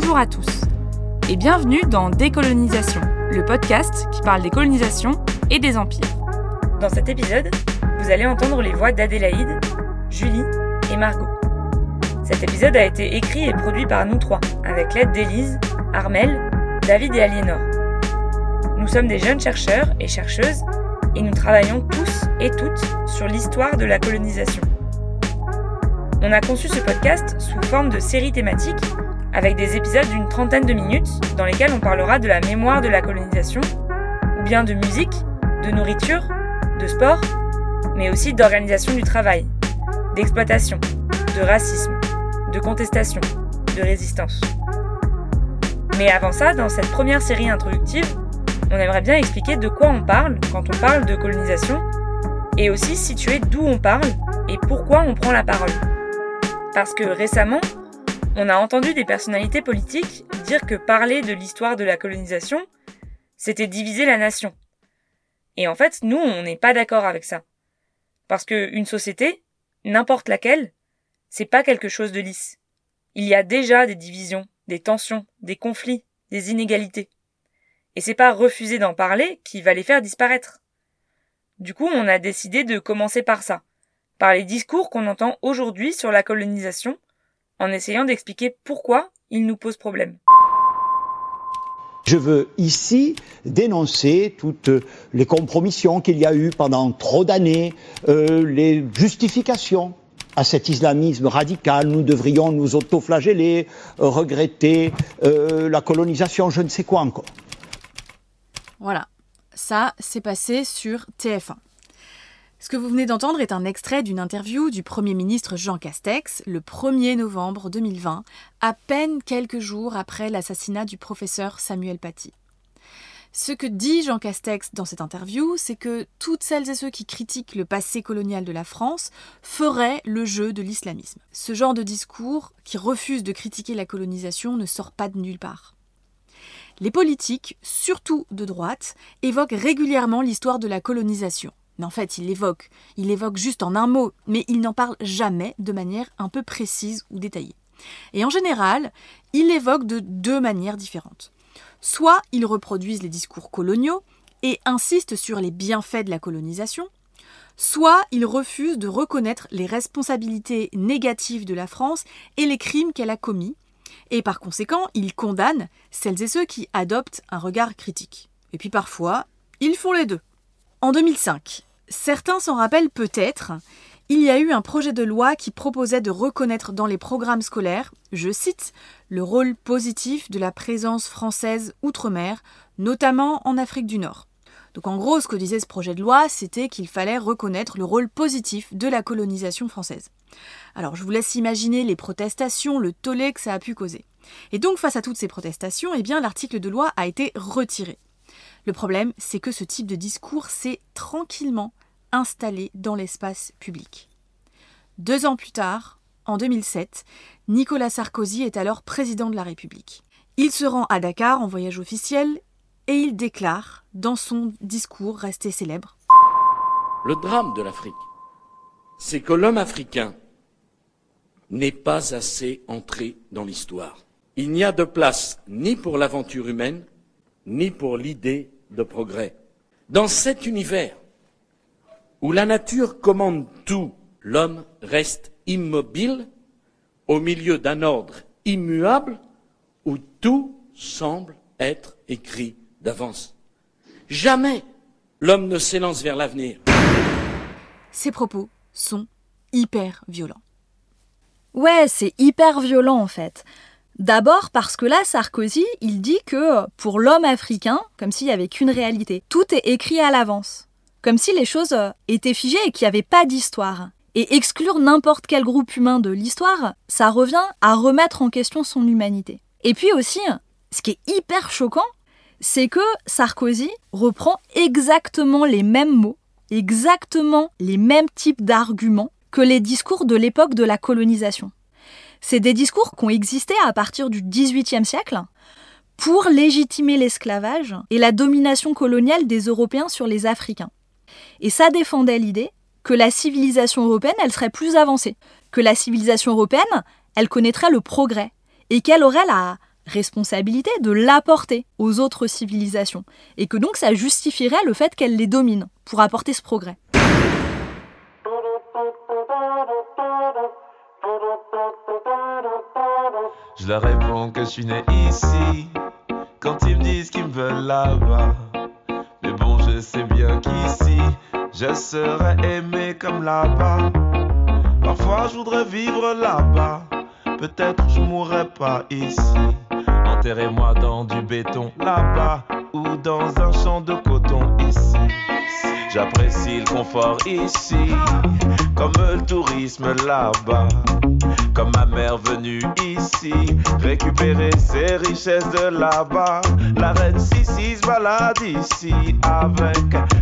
Bonjour à tous et bienvenue dans Décolonisation, le podcast qui parle des colonisations et des empires. Dans cet épisode, vous allez entendre les voix d'Adélaïde, Julie et Margot. Cet épisode a été écrit et produit par nous trois, avec l'aide d'Élise, Armel, David et Aliénor. Nous sommes des jeunes chercheurs et chercheuses et nous travaillons tous et toutes sur l'histoire de la colonisation. On a conçu ce podcast sous forme de série thématique avec des épisodes d'une trentaine de minutes dans lesquels on parlera de la mémoire de la colonisation, ou bien de musique, de nourriture, de sport, mais aussi d'organisation du travail, d'exploitation, de racisme, de contestation, de résistance. Mais avant ça, dans cette première série introductive, on aimerait bien expliquer de quoi on parle quand on parle de colonisation, et aussi situer d'où on parle et pourquoi on prend la parole. Parce que récemment, on a entendu des personnalités politiques dire que parler de l'histoire de la colonisation, c'était diviser la nation. Et en fait, nous, on n'est pas d'accord avec ça. Parce qu'une société, n'importe laquelle, c'est pas quelque chose de lisse. Il y a déjà des divisions, des tensions, des conflits, des inégalités. Et c'est pas refuser d'en parler qui va les faire disparaître. Du coup, on a décidé de commencer par ça, par les discours qu'on entend aujourd'hui sur la colonisation en essayant d'expliquer pourquoi il nous pose problème. Je veux ici dénoncer toutes les compromissions qu'il y a eu pendant trop d'années, euh, les justifications à cet islamisme radical. Nous devrions nous autoflageller, regretter euh, la colonisation, je ne sais quoi encore. Voilà, ça s'est passé sur TF1. Ce que vous venez d'entendre est un extrait d'une interview du Premier ministre Jean Castex le 1er novembre 2020, à peine quelques jours après l'assassinat du professeur Samuel Paty. Ce que dit Jean Castex dans cette interview, c'est que toutes celles et ceux qui critiquent le passé colonial de la France feraient le jeu de l'islamisme. Ce genre de discours, qui refuse de critiquer la colonisation, ne sort pas de nulle part. Les politiques, surtout de droite, évoquent régulièrement l'histoire de la colonisation. Mais en fait, il l'évoque. Il l'évoque juste en un mot, mais il n'en parle jamais de manière un peu précise ou détaillée. Et en général, il l'évoque de deux manières différentes. Soit ils reproduisent les discours coloniaux et insistent sur les bienfaits de la colonisation, soit ils refusent de reconnaître les responsabilités négatives de la France et les crimes qu'elle a commis, et par conséquent, ils condamnent celles et ceux qui adoptent un regard critique. Et puis parfois, ils font les deux. En 2005, Certains s'en rappellent peut-être, il y a eu un projet de loi qui proposait de reconnaître dans les programmes scolaires, je cite, le rôle positif de la présence française outre-mer, notamment en Afrique du Nord. Donc en gros, ce que disait ce projet de loi, c'était qu'il fallait reconnaître le rôle positif de la colonisation française. Alors je vous laisse imaginer les protestations, le tollé que ça a pu causer. Et donc face à toutes ces protestations, eh l'article de loi a été retiré. Le problème, c'est que ce type de discours s'est tranquillement installé dans l'espace public. Deux ans plus tard, en 2007, Nicolas Sarkozy est alors président de la République. Il se rend à Dakar en voyage officiel et il déclare, dans son discours resté célèbre, Le drame de l'Afrique, c'est que l'homme africain n'est pas assez entré dans l'histoire. Il n'y a de place ni pour l'aventure humaine, ni pour l'idée de progrès. Dans cet univers où la nature commande tout, l'homme reste immobile au milieu d'un ordre immuable où tout semble être écrit d'avance. Jamais l'homme ne s'élance vers l'avenir. Ces propos sont hyper violents. Ouais, c'est hyper violent en fait. D'abord parce que là, Sarkozy, il dit que pour l'homme africain, comme s'il n'y avait qu'une réalité, tout est écrit à l'avance. Comme si les choses étaient figées et qu'il n'y avait pas d'histoire. Et exclure n'importe quel groupe humain de l'histoire, ça revient à remettre en question son humanité. Et puis aussi, ce qui est hyper choquant, c'est que Sarkozy reprend exactement les mêmes mots, exactement les mêmes types d'arguments que les discours de l'époque de la colonisation. C'est des discours qui ont existé à partir du XVIIIe siècle pour légitimer l'esclavage et la domination coloniale des Européens sur les Africains. Et ça défendait l'idée que la civilisation européenne, elle serait plus avancée, que la civilisation européenne, elle connaîtrait le progrès, et qu'elle aurait la responsabilité de l'apporter aux autres civilisations, et que donc ça justifierait le fait qu'elle les domine pour apporter ce progrès. Je leur réponds que je suis né ici, quand ils me disent qu'ils me veulent là-bas. Mais bon, je sais bien qu'ici, je serais aimé comme là-bas. Parfois, je voudrais vivre là-bas. Peut-être je mourrais pas ici. Enterrez-moi dans du béton là-bas ou dans un champ de coton ici. J'apprécie le confort ici, comme le tourisme là-bas. Ma mère venue ici, récupérer ses richesses de là-bas. La reine Sissi se balade ici avec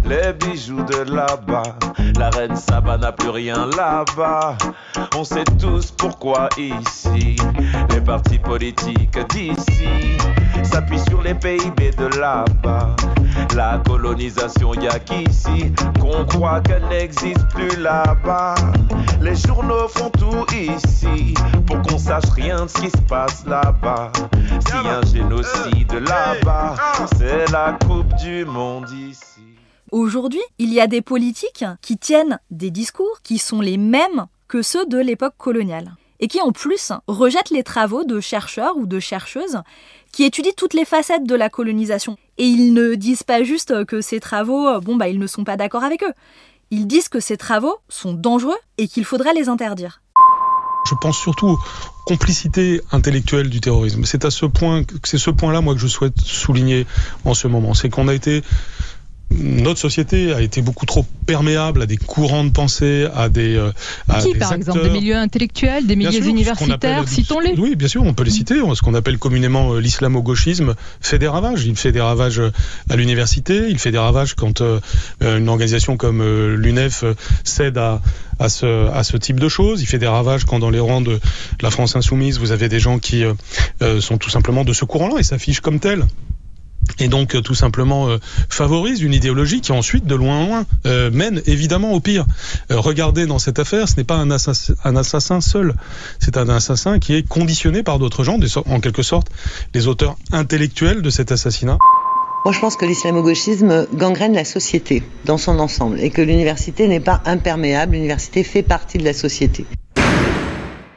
les bijoux de là-bas. La reine Saba n'a plus rien là-bas. On sait tous pourquoi ici. Les partis politiques d'ici s'appuient sur les PIB de là-bas. La colonisation, y a qu'ici qu'on croit qu'elle n'existe plus là-bas. Les journaux font tout ici pour qu'on sache rien de ce qui se passe là-bas. Si un génocide là-bas, c'est la Coupe du Monde ici. Aujourd'hui, il y a des politiques qui tiennent des discours qui sont les mêmes que ceux de l'époque coloniale et qui en plus rejettent les travaux de chercheurs ou de chercheuses qui étudient toutes les facettes de la colonisation. Et ils ne disent pas juste que ces travaux, bon bah ils ne sont pas d'accord avec eux. Ils disent que ces travaux sont dangereux et qu'il faudrait les interdire. Je pense surtout aux complicités intellectuelles du terrorisme. C'est à ce point, c'est ce point-là que je souhaite souligner en ce moment, c'est qu'on a été notre société a été beaucoup trop perméable à des courants de pensée, à des. Euh, à Qui, par exemple Des milieux intellectuels, des milieux universitaires Citons-les. Oui, bien sûr, on peut les citer. Ce qu'on appelle communément euh, l'islamo-gauchisme fait des ravages. Il fait des ravages euh, à l'université, il fait des ravages quand une organisation comme l'UNEF cède à, à, ce, à ce type de choses. Il fait des ravages quand dans les rangs de la France insoumise, vous avez des gens qui sont tout simplement de ce courant-là et s'affichent comme tels et donc euh, tout simplement euh, favorise une idéologie qui ensuite de loin en loin euh, mène évidemment au pire. regardez dans cette affaire, ce n'est pas un assassin, un assassin seul, c'est un assassin qui est conditionné par d'autres gens, en quelque sorte les auteurs intellectuels de cet assassinat. Moi, je pense que l'islamo-gauchisme gangrène la société dans son ensemble et que l'université n'est pas imperméable, l'université fait partie de la société.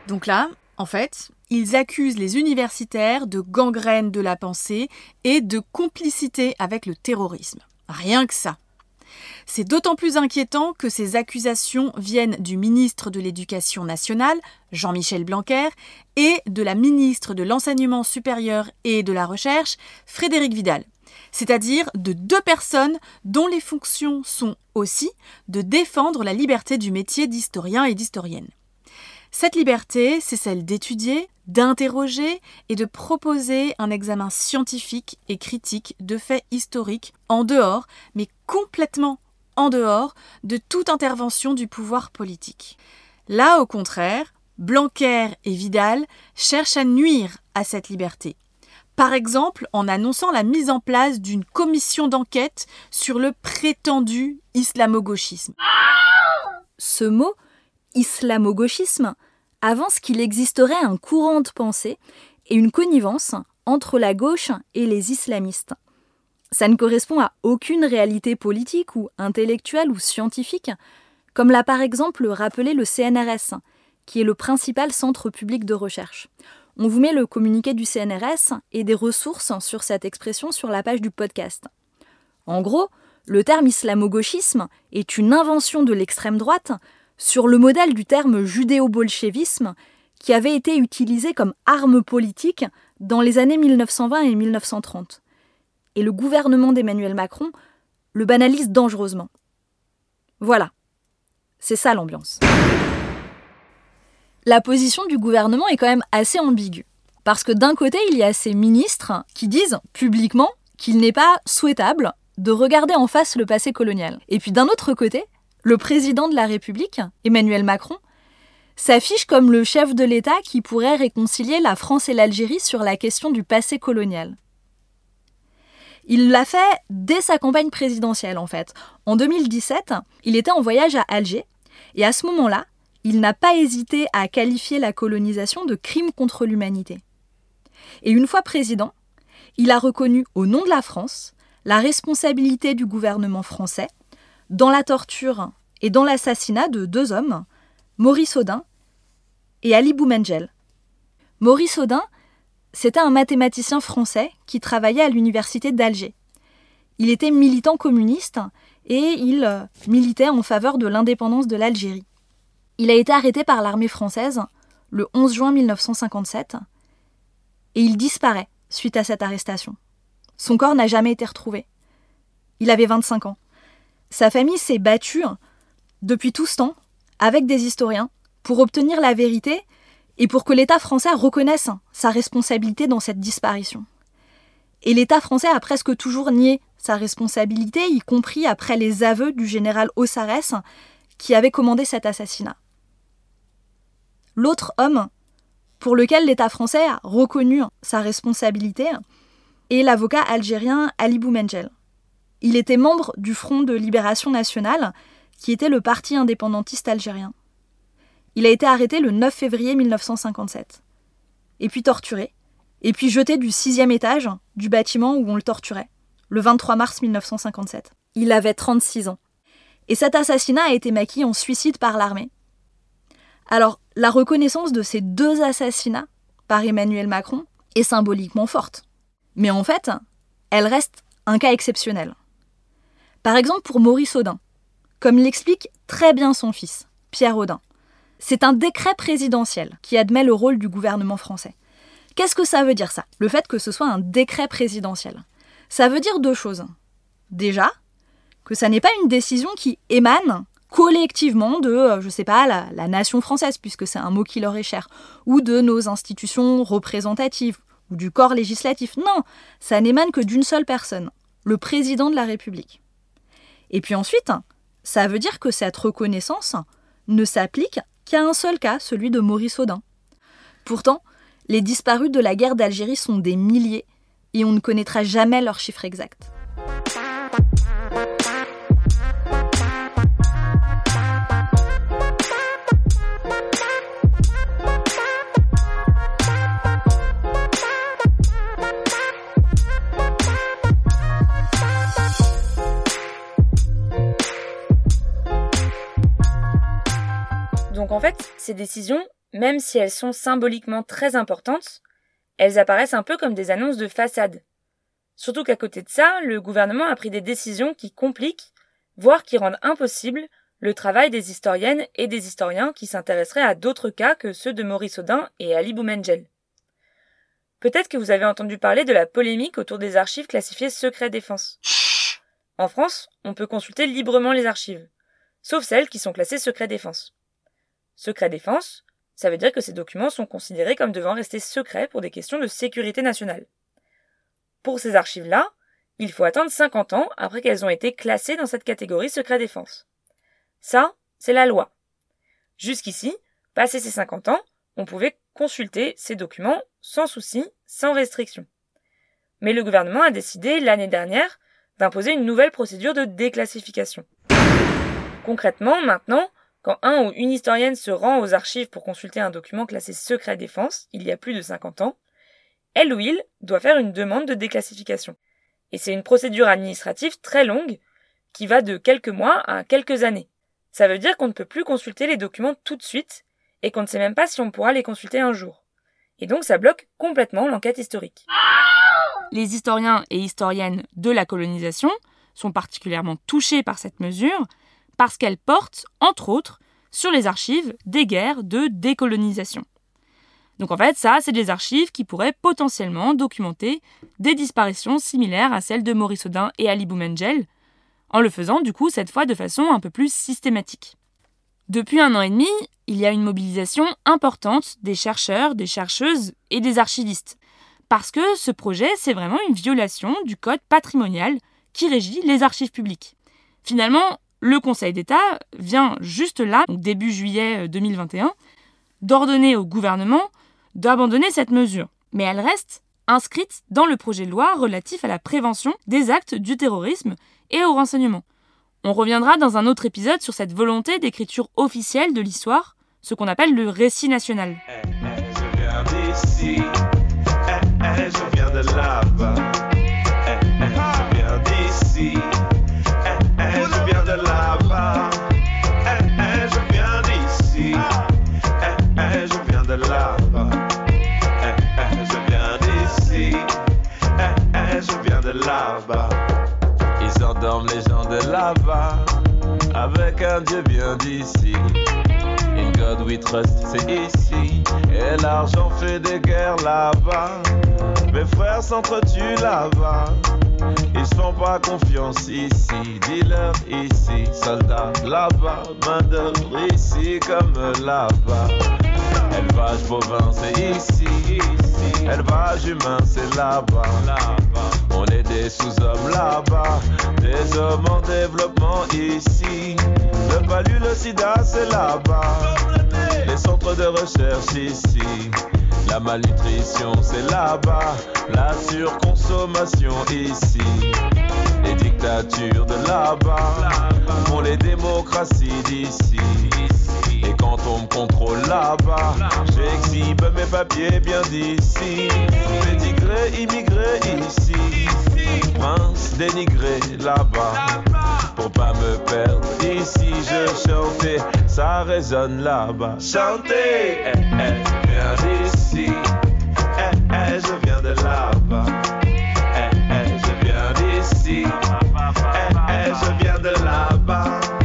Donc là, en fait, ils accusent les universitaires de gangrène de la pensée et de complicité avec le terrorisme. Rien que ça. C'est d'autant plus inquiétant que ces accusations viennent du ministre de l'Éducation nationale, Jean-Michel Blanquer, et de la ministre de l'Enseignement supérieur et de la Recherche, Frédéric Vidal, c'est-à-dire de deux personnes dont les fonctions sont aussi de défendre la liberté du métier d'historien et d'historienne. Cette liberté, c'est celle d'étudier, d'interroger et de proposer un examen scientifique et critique de faits historiques en dehors, mais complètement en dehors de toute intervention du pouvoir politique. Là, au contraire, Blanquer et Vidal cherchent à nuire à cette liberté. Par exemple, en annonçant la mise en place d'une commission d'enquête sur le prétendu islamo-gauchisme. Ce mot islamo-gauchisme avance qu'il existerait un courant de pensée et une connivence entre la gauche et les islamistes. Ça ne correspond à aucune réalité politique ou intellectuelle ou scientifique, comme l'a par exemple rappelé le CNRS, qui est le principal centre public de recherche. On vous met le communiqué du CNRS et des ressources sur cette expression sur la page du podcast. En gros, le terme islamo-gauchisme est une invention de l'extrême droite sur le modèle du terme judéo-bolchevisme qui avait été utilisé comme arme politique dans les années 1920 et 1930. Et le gouvernement d'Emmanuel Macron le banalise dangereusement. Voilà, c'est ça l'ambiance. La position du gouvernement est quand même assez ambiguë. Parce que d'un côté, il y a ces ministres qui disent publiquement qu'il n'est pas souhaitable de regarder en face le passé colonial. Et puis d'un autre côté, le président de la République, Emmanuel Macron, s'affiche comme le chef de l'État qui pourrait réconcilier la France et l'Algérie sur la question du passé colonial. Il l'a fait dès sa campagne présidentielle en fait. En 2017, il était en voyage à Alger et à ce moment-là, il n'a pas hésité à qualifier la colonisation de crime contre l'humanité. Et une fois président, il a reconnu au nom de la France la responsabilité du gouvernement français dans la torture et dans l'assassinat de deux hommes, Maurice Audin et Ali Boumengel. Maurice Audin, c'était un mathématicien français qui travaillait à l'université d'Alger. Il était militant communiste et il euh, militait en faveur de l'indépendance de l'Algérie. Il a été arrêté par l'armée française le 11 juin 1957 et il disparaît suite à cette arrestation. Son corps n'a jamais été retrouvé. Il avait 25 ans. Sa famille s'est battue depuis tout ce temps avec des historiens pour obtenir la vérité et pour que l'État français reconnaisse sa responsabilité dans cette disparition. Et l'État français a presque toujours nié sa responsabilité, y compris après les aveux du général Ossarès qui avait commandé cet assassinat. L'autre homme pour lequel l'État français a reconnu sa responsabilité est l'avocat algérien Ali Boumengel. Il était membre du Front de libération nationale, qui était le parti indépendantiste algérien. Il a été arrêté le 9 février 1957, et puis torturé, et puis jeté du sixième étage du bâtiment où on le torturait, le 23 mars 1957. Il avait 36 ans. Et cet assassinat a été maquillé en suicide par l'armée. Alors, la reconnaissance de ces deux assassinats par Emmanuel Macron est symboliquement forte. Mais en fait, elle reste un cas exceptionnel. Par exemple pour Maurice Audin, comme l'explique très bien son fils, Pierre Audin. C'est un décret présidentiel qui admet le rôle du gouvernement français. Qu'est-ce que ça veut dire ça? Le fait que ce soit un décret présidentiel. Ça veut dire deux choses. Déjà, que ça n'est pas une décision qui émane collectivement de, euh, je sais pas, la, la nation française, puisque c'est un mot qui leur est cher, ou de nos institutions représentatives, ou du corps législatif. Non, ça n'émane que d'une seule personne, le président de la République. Et puis ensuite, ça veut dire que cette reconnaissance ne s'applique qu'à un seul cas, celui de Maurice Audin. Pourtant, les disparus de la guerre d'Algérie sont des milliers et on ne connaîtra jamais leur chiffre exact. Ces décisions, même si elles sont symboliquement très importantes, elles apparaissent un peu comme des annonces de façade. Surtout qu'à côté de ça, le gouvernement a pris des décisions qui compliquent, voire qui rendent impossible, le travail des historiennes et des historiens qui s'intéresseraient à d'autres cas que ceux de Maurice Audin et Ali Boumengel. Peut-être que vous avez entendu parler de la polémique autour des archives classifiées secret défense. En France, on peut consulter librement les archives, sauf celles qui sont classées secret défense. Secret défense, ça veut dire que ces documents sont considérés comme devant rester secrets pour des questions de sécurité nationale. Pour ces archives-là, il faut attendre 50 ans après qu'elles ont été classées dans cette catégorie secret défense. Ça, c'est la loi. Jusqu'ici, passé ces 50 ans, on pouvait consulter ces documents sans souci, sans restriction. Mais le gouvernement a décidé l'année dernière d'imposer une nouvelle procédure de déclassification. Concrètement, maintenant, quand un ou une historienne se rend aux archives pour consulter un document classé secret défense, il y a plus de 50 ans, elle ou il doit faire une demande de déclassification. Et c'est une procédure administrative très longue qui va de quelques mois à quelques années. Ça veut dire qu'on ne peut plus consulter les documents tout de suite et qu'on ne sait même pas si on pourra les consulter un jour. Et donc ça bloque complètement l'enquête historique. Les historiens et historiennes de la colonisation sont particulièrement touchés par cette mesure parce qu'elle porte, entre autres, sur les archives des guerres de décolonisation. Donc en fait, ça, c'est des archives qui pourraient potentiellement documenter des disparitions similaires à celles de Maurice Audin et Ali Boumengel, en le faisant du coup cette fois de façon un peu plus systématique. Depuis un an et demi, il y a une mobilisation importante des chercheurs, des chercheuses et des archivistes, parce que ce projet, c'est vraiment une violation du code patrimonial qui régit les archives publiques. Finalement, le Conseil d'État vient juste là, début juillet 2021, euh, d'ordonner au gouvernement d'abandonner cette mesure. Mais elle reste inscrite dans le projet de loi relatif à la prévention des actes du terrorisme et au renseignement. On reviendra dans un autre épisode sur cette volonté d'écriture officielle de l'histoire, ce qu'on appelle le récit national. Eh, eh, je viens là-bas. Ils endorment les gens de là-bas. Avec un Dieu bien d'ici. In God we trust, c'est ici. Et l'argent fait des guerres là-bas. Mes frères s'entretuent là-bas. Ils font pas confiance ici. Dealer ici, soldat là-bas. Main d'œuvre ici comme là-bas. Élevage bovin, c'est ici. Élevage humain, c'est là-bas. On est des sous-hommes là-bas. Des hommes en développement ici. Le palu, le sida, c'est là-bas. Les centres de recherche ici. La malnutrition, c'est là-bas. La surconsommation ici. Les dictatures de là-bas font les démocraties d'ici. On me là-bas, j'exhibe mes papiers bien d'ici. Pédigré, immigré ici. Prince dénigré là-bas. Pour pas me perdre ici, je chantais, ça résonne là-bas. Chanter, eh, eh, viens d'ici. Eh, eh, je viens de là-bas. Eh, eh, je viens d'ici. Eh, eh, je viens de là-bas.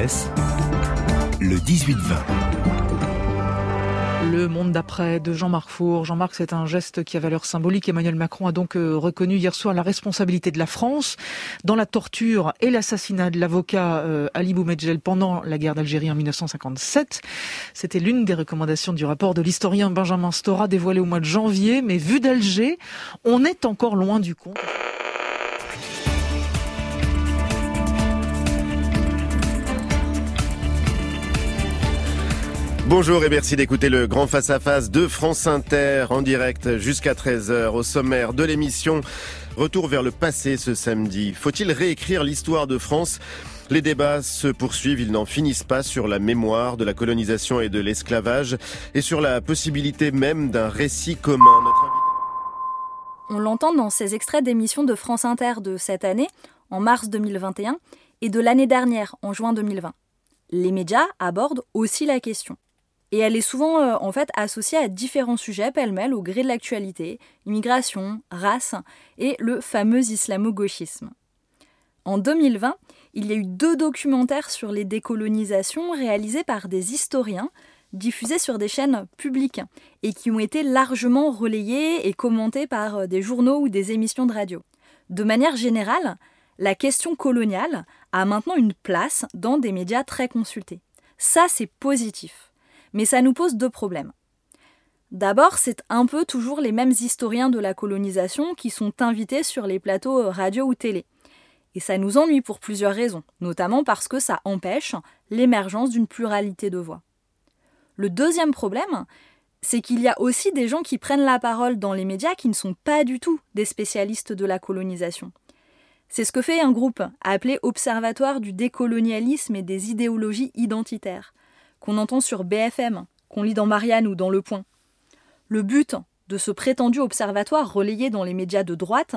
Le 18-20. Le monde d'après de Jean-Marc Four. Jean-Marc, c'est un geste qui a valeur symbolique. Emmanuel Macron a donc euh, reconnu hier soir la responsabilité de la France dans la torture et l'assassinat de l'avocat euh, Ali Boumedjel pendant la guerre d'Algérie en 1957. C'était l'une des recommandations du rapport de l'historien Benjamin Stora dévoilé au mois de janvier. Mais vu d'Alger, on est encore loin du compte. Bonjour et merci d'écouter le grand face-à-face de France Inter en direct jusqu'à 13h au sommaire de l'émission. Retour vers le passé ce samedi. Faut-il réécrire l'histoire de France? Les débats se poursuivent, ils n'en finissent pas sur la mémoire de la colonisation et de l'esclavage et sur la possibilité même d'un récit commun. On l'entend dans ces extraits d'émissions de France Inter de cette année, en mars 2021, et de l'année dernière, en juin 2020. Les médias abordent aussi la question. Et elle est souvent euh, en fait associée à différents sujets pêle-mêle au gré de l'actualité, immigration, race et le fameux islamo-gauchisme. En 2020, il y a eu deux documentaires sur les décolonisations réalisés par des historiens diffusés sur des chaînes publiques et qui ont été largement relayés et commentés par euh, des journaux ou des émissions de radio. De manière générale, la question coloniale a maintenant une place dans des médias très consultés. Ça, c'est positif. Mais ça nous pose deux problèmes. D'abord, c'est un peu toujours les mêmes historiens de la colonisation qui sont invités sur les plateaux euh, radio ou télé. Et ça nous ennuie pour plusieurs raisons, notamment parce que ça empêche l'émergence d'une pluralité de voix. Le deuxième problème, c'est qu'il y a aussi des gens qui prennent la parole dans les médias qui ne sont pas du tout des spécialistes de la colonisation. C'est ce que fait un groupe appelé Observatoire du décolonialisme et des idéologies identitaires, qu'on entend sur BFM, qu'on lit dans Marianne ou dans Le Point. Le but de ce prétendu observatoire relayé dans les médias de droite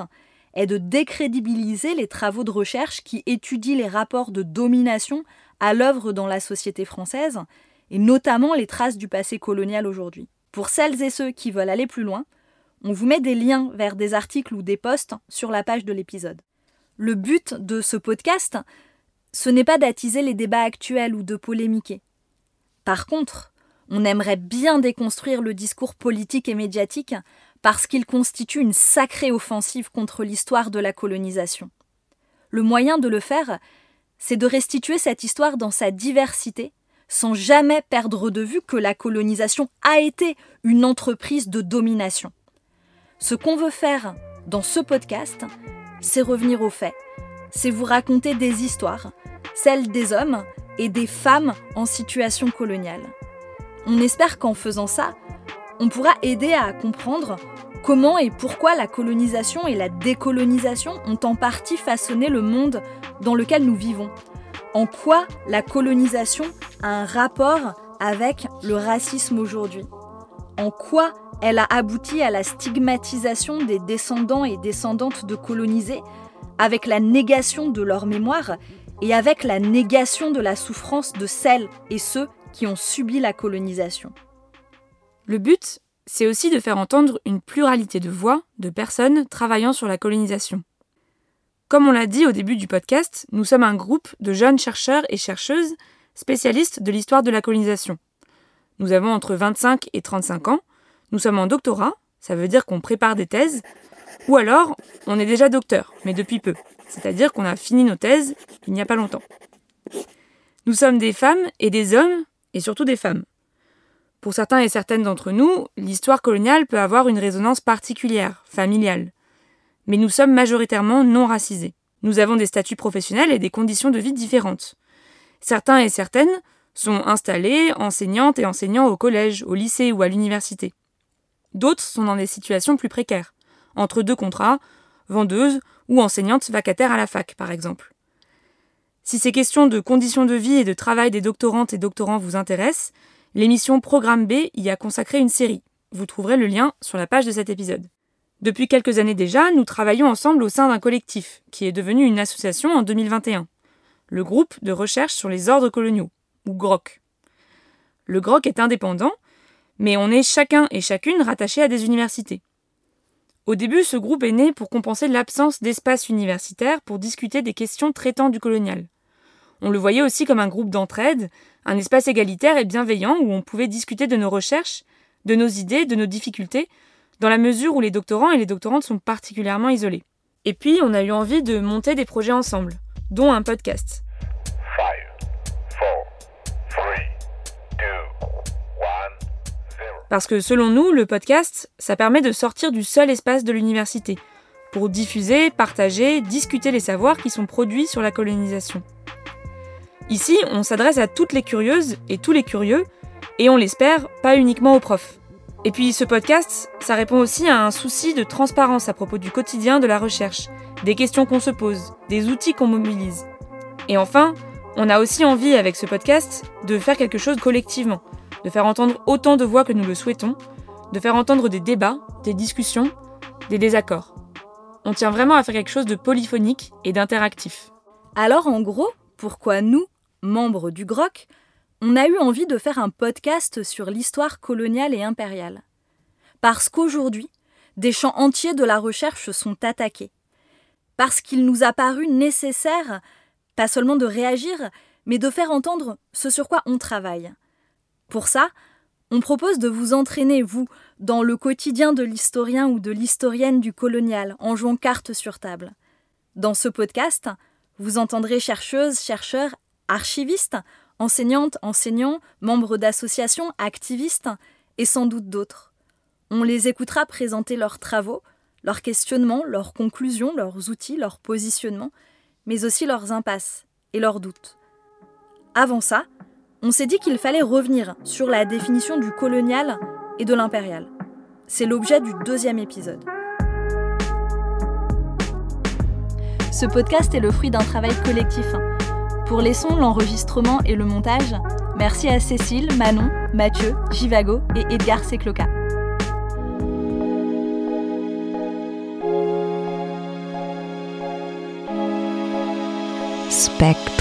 est de décrédibiliser les travaux de recherche qui étudient les rapports de domination à l'œuvre dans la société française, et notamment les traces du passé colonial aujourd'hui. Pour celles et ceux qui veulent aller plus loin, on vous met des liens vers des articles ou des posts sur la page de l'épisode. Le but de ce podcast, ce n'est pas d'attiser les débats actuels ou de polémiquer. Par contre, on aimerait bien déconstruire le discours politique et médiatique parce qu'il constitue une sacrée offensive contre l'histoire de la colonisation. le moyen de le faire, c'est de restituer cette histoire dans sa diversité, sans jamais perdre de vue que la colonisation a été une entreprise de domination. Ce qu'on veut faire dans ce podcast, c'est revenir aux faits, c'est vous raconter des histoires, celles des hommes et des femmes en situation coloniale. On espère qu'en faisant ça, on pourra aider à comprendre comment et pourquoi la colonisation et la décolonisation ont en partie façonné le monde dans lequel nous vivons. En quoi la colonisation a un rapport avec le racisme aujourd'hui. En quoi elle a abouti à la stigmatisation des descendants et descendantes de colonisés, avec la négation de leur mémoire et avec la négation de la souffrance de celles et ceux qui ont subi la colonisation. Le but, c'est aussi de faire entendre une pluralité de voix de personnes travaillant sur la colonisation. Comme on l'a dit au début du podcast, nous sommes un groupe de jeunes chercheurs et chercheuses spécialistes de l'histoire de la colonisation. Nous avons entre 25 et 35 ans, nous sommes en doctorat, ça veut dire qu'on prépare des thèses, ou alors on est déjà docteur, mais depuis peu, c'est-à-dire qu'on a fini nos thèses il n'y a pas longtemps. Nous sommes des femmes et des hommes, et surtout des femmes. Pour certains et certaines d'entre nous, l'histoire coloniale peut avoir une résonance particulière, familiale. Mais nous sommes majoritairement non racisés. Nous avons des statuts professionnels et des conditions de vie différentes. Certains et certaines sont installés, enseignantes et enseignants au collège, au lycée ou à l'université. D'autres sont dans des situations plus précaires, entre deux contrats, vendeuses ou enseignantes vacataires à la fac, par exemple. Si ces questions de conditions de vie et de travail des doctorantes et doctorants vous intéressent, l'émission Programme B y a consacré une série. Vous trouverez le lien sur la page de cet épisode. Depuis quelques années déjà, nous travaillons ensemble au sein d'un collectif, qui est devenu une association en 2021, le groupe de recherche sur les ordres coloniaux, ou GROC. Le GROC est indépendant, mais on est chacun et chacune rattachés à des universités. Au début, ce groupe est né pour compenser l'absence d'espace universitaire pour discuter des questions traitant du colonial. On le voyait aussi comme un groupe d'entraide, un espace égalitaire et bienveillant où on pouvait discuter de nos recherches, de nos idées, de nos difficultés, dans la mesure où les doctorants et les doctorantes sont particulièrement isolés. Et puis, on a eu envie de monter des projets ensemble, dont un podcast. Parce que selon nous, le podcast, ça permet de sortir du seul espace de l'université, pour diffuser, partager, discuter les savoirs qui sont produits sur la colonisation. Ici, on s'adresse à toutes les curieuses et tous les curieux, et on l'espère, pas uniquement aux profs. Et puis ce podcast, ça répond aussi à un souci de transparence à propos du quotidien de la recherche, des questions qu'on se pose, des outils qu'on mobilise. Et enfin, on a aussi envie avec ce podcast de faire quelque chose collectivement, de faire entendre autant de voix que nous le souhaitons, de faire entendre des débats, des discussions, des désaccords. On tient vraiment à faire quelque chose de polyphonique et d'interactif. Alors en gros, pourquoi nous, membres du GROC, on a eu envie de faire un podcast sur l'histoire coloniale et impériale? Parce qu'aujourd'hui, des champs entiers de la recherche sont attaqués. Parce qu'il nous a paru nécessaire, pas seulement de réagir, mais de faire entendre ce sur quoi on travaille. Pour ça, on propose de vous entraîner, vous, dans le quotidien de l'historien ou de l'historienne du colonial, en jouant carte sur table. Dans ce podcast, vous entendrez chercheuses, chercheurs archivistes, enseignantes, enseignants, membres d'associations, activistes, et sans doute d'autres. On les écoutera présenter leurs travaux, leurs questionnements, leurs conclusions, leurs outils, leurs positionnements, mais aussi leurs impasses et leurs doutes. Avant ça, on s'est dit qu'il fallait revenir sur la définition du colonial et de l'impérial. C'est l'objet du deuxième épisode. Ce podcast est le fruit d'un travail collectif pour les sons, l'enregistrement et le montage, merci à Cécile, Manon, Mathieu, Jivago et Edgar Secloca. Spectre.